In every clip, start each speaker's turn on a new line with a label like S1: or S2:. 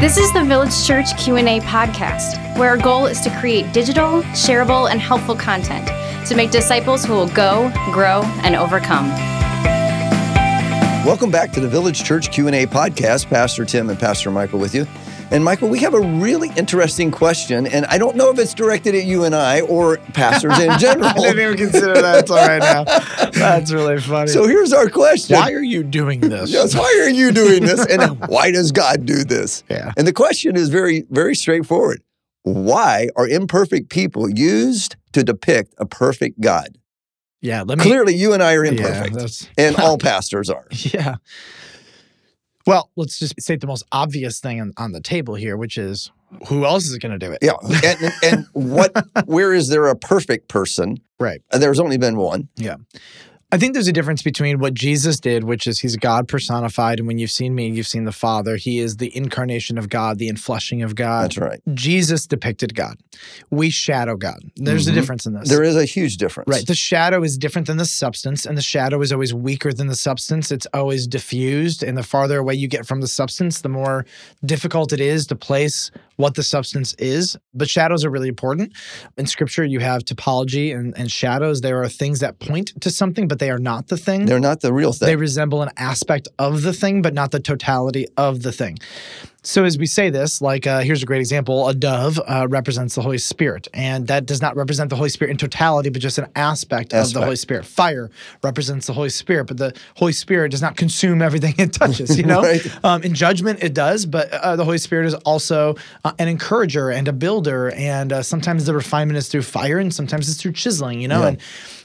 S1: This is the Village Church Q&A podcast, where our goal is to create digital, shareable, and helpful content to make disciples who will go, grow, and overcome.
S2: Welcome back to the Village Church Q&A podcast. Pastor Tim and Pastor Michael with you. And Michael, we have a really interesting question, and I don't know if it's directed at you and I or pastors in general.
S3: I didn't even consider that until right now. That's really funny.
S2: So here's our question.
S3: why are you doing this?
S2: Yes, why are you doing this? And why does God do this?
S3: Yeah.
S2: And the question is very, very straightforward. Why are imperfect people used to depict a perfect God?
S3: Yeah, let me
S2: Clearly, you and I are imperfect,
S3: that's-
S2: and all pastors are.
S3: Yeah. Well, let's just state the most obvious thing on, on the table here, which is who else is going to do it?
S2: Yeah, and, and what? Where is there a perfect person?
S3: Right.
S2: Uh, There's only been one.
S3: I think there's a difference between what Jesus did, which is he's God personified. And when you've seen me, you've seen the Father. He is the incarnation of God, the infleshing of God.
S2: That's right.
S3: Jesus depicted God. We shadow God. There's
S2: Mhm.
S3: a difference in this.
S2: There is a huge difference.
S3: Right. The shadow is different than the substance, and the shadow is always weaker than the substance. It's always diffused. And the farther away you get from the substance, the more difficult it is to place what the substance is. But shadows are really important. In scripture, you have typology and, and shadows. There are things that point to something, but they are not the thing.
S2: They're not the real thing.
S3: They resemble an aspect of the thing, but not the totality of the thing. So, as we say this, like uh, here's a great example a dove uh, represents the Holy Spirit, and that does not represent the Holy Spirit in totality, but just an aspect, of the Holy Spirit. Fire represents the Holy Spirit, but the Holy Spirit does not consume everything it touches, you know?
S2: Right.
S3: um, in judgment, it does, but uh, the Holy Spirit is also uh, an encourager and a builder, and uh, sometimes the refinement is through fire, and sometimes it's through chiseling, you know?
S2: Yeah.
S3: And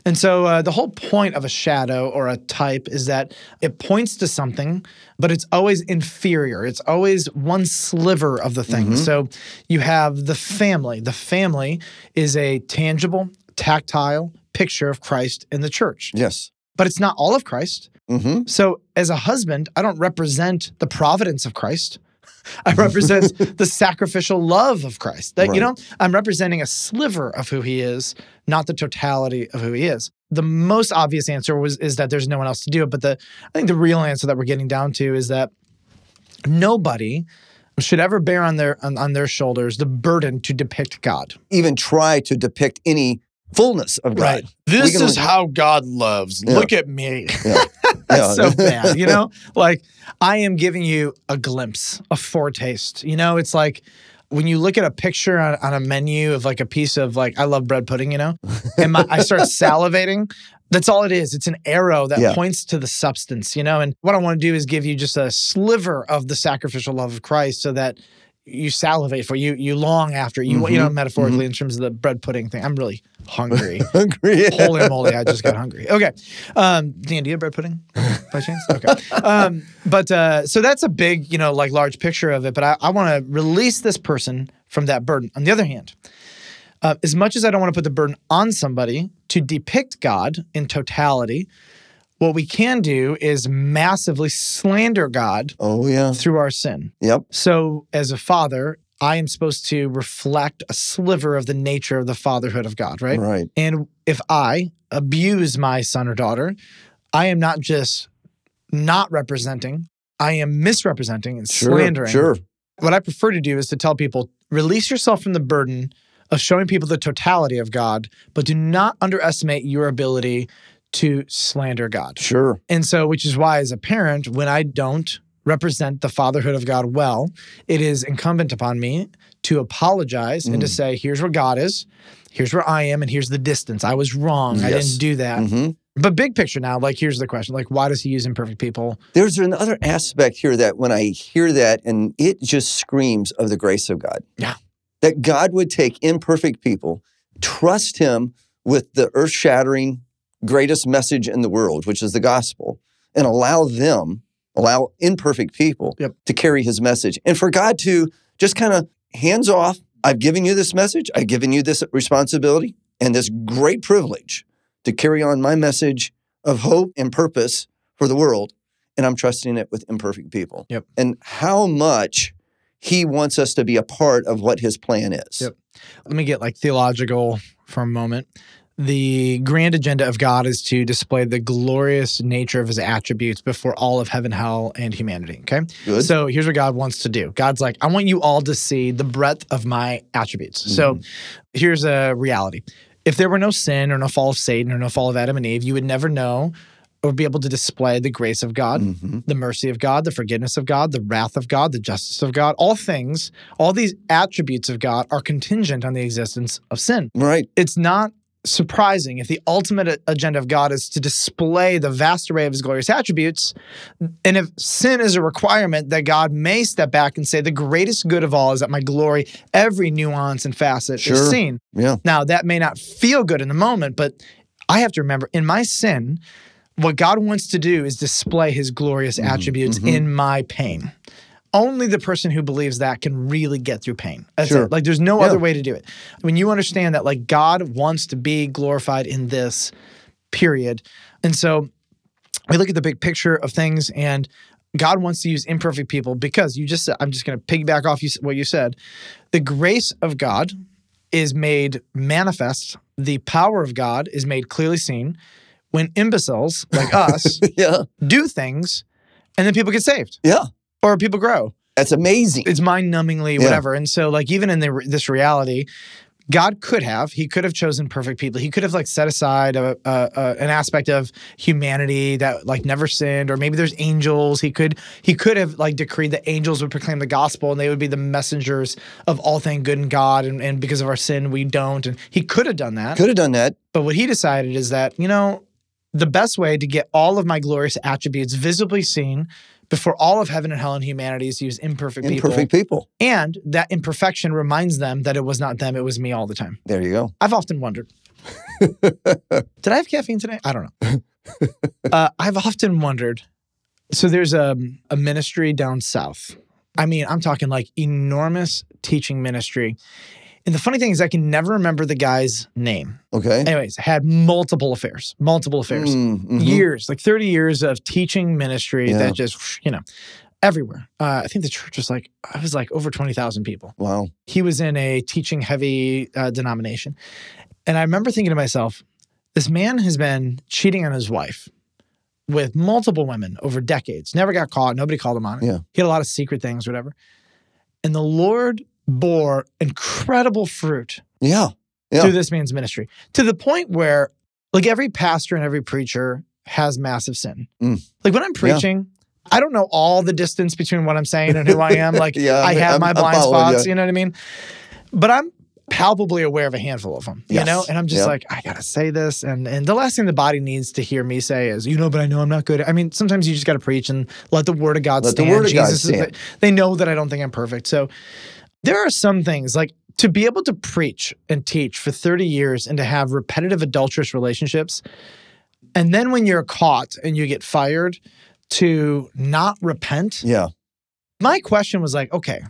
S3: and so uh, the whole point of a shadow or a type is that it points to something, but it's always inferior. It's always one sliver of the thing. So you have the family. The family is a tangible, tactile picture of Christ in the church,
S2: yes.
S3: but it's not all of Christ.
S2: hmm
S3: So as a husband, I don't represent the providence of Christ. I represent the sacrificial love of Christ. That you know, I'm representing a sliver of who he is, not the totality of who he is. The most obvious answer was is that there's no one else to do it, but the I think the real answer that we're getting down to is that nobody should ever bear on their on, on their shoulders the burden to depict God.
S2: Even try to depict any fullness of God. Right. This
S3: is
S2: only-
S3: how God loves.
S2: Yeah.
S3: Look at me.
S2: Yeah.
S3: That's
S2: Yeah.
S3: so bad, you know? like I am giving you a glimpse, a foretaste. You know, it's like when you look at a picture on, on a menu of like a piece of like I love bread pudding, you know, and my, I start salivating. That's all it is. It's an arrow that
S2: Yeah.
S3: points to the substance, you know. And what I want to do is give you just a sliver of the sacrificial love of Christ, so that you salivate for you, you long after you, you
S2: Mm-hmm.
S3: know, metaphorically in terms of the bread pudding thing. I'm really hungry.
S2: Agree.
S3: Holy moly, I just got hungry. Okay. Um, Dan, do you have bread pudding by chance? Okay. Um, but uh, so that's a big, you know, like large picture of it. But I, I want to release this person from that burden. On the other hand, uh, as much as I don't want to put the burden on somebody to depict God in totality, what we can do is massively slander God
S2: Oh yeah.
S3: through our sin.
S2: Yep.
S3: So, as a father, I am supposed to reflect a sliver of the nature of the fatherhood of God, right?
S2: Right.
S3: And if I abuse my son or daughter, I am not just not representing, I am misrepresenting and
S2: Sure.
S3: slandering.
S2: Sure.
S3: What I prefer to do is to tell people release yourself from the burden of showing people the totality of God, but do not underestimate your ability to slander God.
S2: Sure.
S3: And so, which is why, as a parent, when I don't represent the fatherhood of God well, it is incumbent upon me to apologize and to
S2: Mm.
S3: say, here's where God is, here's where I am, and here's the distance. I was wrong. I didn't do that.
S2: hmm
S3: But big picture now, like, here's the question like, why does he use imperfect people?
S2: There's another aspect here that when I hear that, and it just screams of the grace of God.
S3: Yeah.
S2: That God would take imperfect people, trust Him with the earth shattering greatest message in the world, which is the gospel, and allow them, allow imperfect people
S3: Yep.
S2: to carry His message. And for God to just kind of hands off, I've given you this message, I've given you this responsibility and this great privilege to carry on my message of hope and purpose for the world and I'm trusting it with imperfect people.
S3: Yep.
S2: And how much he wants us to be a part of what his plan is.
S3: Yep. Let me get like theological for a moment. the grand agenda of God is to display the glorious nature of his attributes before all of heaven, hell, and humanity. Okay.
S2: Good.
S3: So here's what God wants to do God's like, I want you all to see the breadth of my attributes. So mm-hmm. here's a reality if there were no sin or no fall of Satan or no fall of Adam and Eve, you would never know or be able to display the grace of God,
S2: Mhm.
S3: the mercy of God, the forgiveness of God, the wrath of God, the justice of God. All things, all these attributes of God are contingent on the existence of sin
S2: Right.
S3: it's not surprising if the ultimate agenda of God is to display the vast array of his glorious attributes, and if sin is a requirement, that God may step back and say, The greatest good of all is that my glory, every nuance and facet
S2: Sure.
S3: is seen.
S2: Yeah.
S3: Now, that may not feel good in the moment, but I have to remember in my sin, what God wants to do is display his glorious
S2: Mhm,
S3: attributes
S2: mhm.
S3: in my pain. Only the person who believes that can really get through pain. That's
S2: Sure.
S3: it. Like there's no
S2: Yeah.
S3: other way to do it. When you understand that like God wants to be glorified in this period. And so we look at the big picture of things and God wants to use imperfect people because you just I'm just going to piggyback off you, what you said. The grace of God is made manifest, the power of God is made clearly seen when imbeciles like us
S2: yeah.
S3: do things and then people get saved
S2: Yeah.
S3: or people grow.
S2: That's amazing.
S3: It's mind numbingly
S2: Yeah.
S3: whatever. And so, like, even in the, this reality, God could have, he could have chosen perfect people. He could have like set aside a, a, a, an aspect of humanity that like never sinned, or maybe there's angels. He could, he could have like decreed that angels would proclaim the gospel and they would be the messengers of all things good in God. And, and because of our sin, we don't. And he could have done that.
S2: Could have done that.
S3: But what he decided is that, you know, the best way to get all of my glorious attributes visibly seen before all of heaven and hell and humanity is to use imperfect,
S2: Imperfect
S3: people.
S2: people.
S3: And that imperfection reminds them that it was not them, it was me all the time.
S2: There you go.
S3: I've often wondered. Did I have caffeine today? I don't know. uh, I've often wondered. So there's a, a ministry down south. I mean, I'm talking like enormous teaching ministry. And the funny thing is, I can never remember the guy's name.
S2: Okay.
S3: Anyways, had multiple affairs, multiple affairs,
S2: Mm, mhm.
S3: years, like 30 years of teaching ministry
S2: Yeah.
S3: that just, you know, everywhere. Uh, I think the church was like, I was like over 20,000 people.
S2: Wow.
S3: He was in a teaching heavy uh, denomination. And I remember thinking to myself, this man has been cheating on his wife with multiple women over decades, never got caught, nobody called him on it.
S2: Yeah.
S3: He had a lot of secret things, whatever. And the Lord bore incredible fruit
S2: Yeah. Yeah.
S3: through this man's ministry to the point where, like, every pastor and every preacher has massive sin.
S2: Mm.
S3: Like, when I'm
S2: Yeah.
S3: preaching, I don't know all the distance between what I'm saying and who I am. Like,
S2: Yeah,
S3: I have
S2: I'm-
S3: my blind spots,
S2: you.
S3: you know what I mean? But I'm palpably aware of a handful of them, you
S2: Yes.
S3: know? And I'm just
S2: Yep.
S3: like, I gotta say this. And and the last thing the body needs to hear me say is, you know, but I know I'm not good. I mean, sometimes you just gotta preach and let the word of God
S2: Let the word of God
S3: Jesus is
S2: stand.
S3: they know that I don't think I'm perfect. So there are some things like to be able to preach and teach for 30 years and to have repetitive adulterous relationships. And then when you're caught and you get fired to not repent,
S2: Yeah.
S3: my question was like, okay,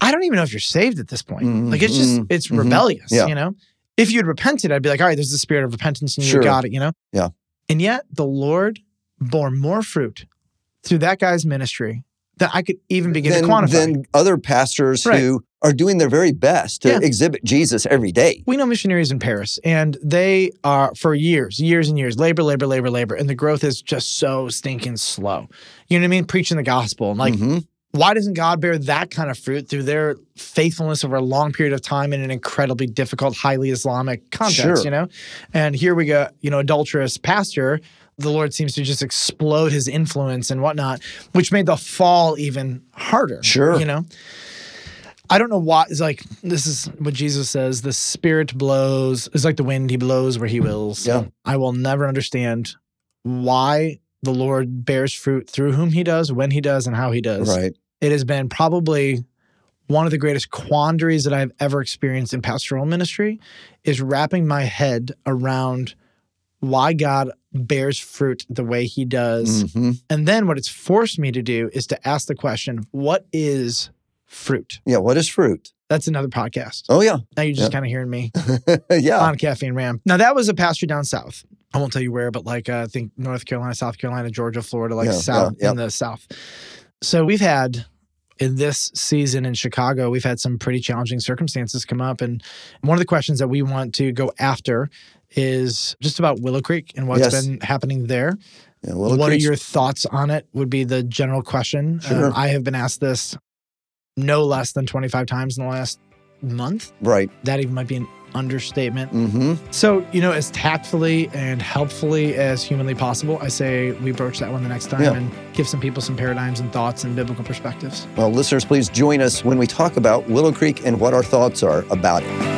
S3: I don't even know if you're saved at this point. Like it's just,
S2: Mhm,
S3: it's
S2: mhm.
S3: rebellious,
S2: Yeah.
S3: you know? If you'd repented, I'd be like, all right, there's the spirit of repentance and
S2: Sure.
S3: you got it, you know?
S2: Yeah.
S3: And yet the Lord bore more fruit through that guy's ministry than I could even begin
S2: Then,
S3: to quantify.
S2: then other pastors
S3: Right.
S2: who are doing their very best to
S3: Yeah.
S2: exhibit Jesus every day.
S3: we know missionaries in Paris, and they are for years, years and years, labor, labor, labor, labor, and the growth is just so stinking slow. You know what I mean? Preaching the gospel, and like,
S2: Mhm.
S3: why doesn't God bear that kind of fruit through their faithfulness over a long period of time in an incredibly difficult, highly Islamic context?
S2: Sure.
S3: You know, and here we go, you know, adulterous pastor. The Lord seems to just explode his influence and whatnot, which made the fall even harder.
S2: Sure.
S3: you know. I don't know why. It's like this is what Jesus says: the Spirit blows. It's like the wind; He blows where He wills.
S2: Yeah.
S3: I will never understand why the Lord bears fruit through whom He does, when He does, and how He does.
S2: Right.
S3: It has been probably one of the greatest quandaries that I've ever experienced in pastoral ministry is wrapping my head around why God bears fruit the way He does.
S2: Mhm.
S3: And then what it's forced me to do is to ask the question, what is fruit?
S2: Yeah. What is fruit?
S3: That's another podcast.
S2: Oh, yeah.
S3: Now you're just
S2: Yeah.
S3: kind of hearing me
S2: yeah.
S3: on Caffeine Ram. Now that was a pasture down south. I won't tell you where, but like uh, I think North Carolina, South Carolina, Georgia, Florida, like
S2: Yeah,
S3: south
S2: yeah.
S3: in the south. So we've had in this season in Chicago, we've had some pretty challenging circumstances come up. And one of the questions that we want to go after is just about Willow Creek and what's
S2: Yes.
S3: been happening there.
S2: Yeah,
S3: what
S2: Creek's-
S3: are your thoughts on it? Would be the general question. Um,
S2: Sure.
S3: I have been asked this no less than 25 times in the last month.
S2: right?
S3: That even might be an understatement.
S2: Mm-hmm.
S3: So, you know, as tactfully and helpfully as humanly possible, I say we broach that one the next time
S2: Yeah.
S3: and give some people some paradigms and thoughts and biblical perspectives.
S2: Well, listeners, please join us when we talk about Willow Creek and what our thoughts are about it.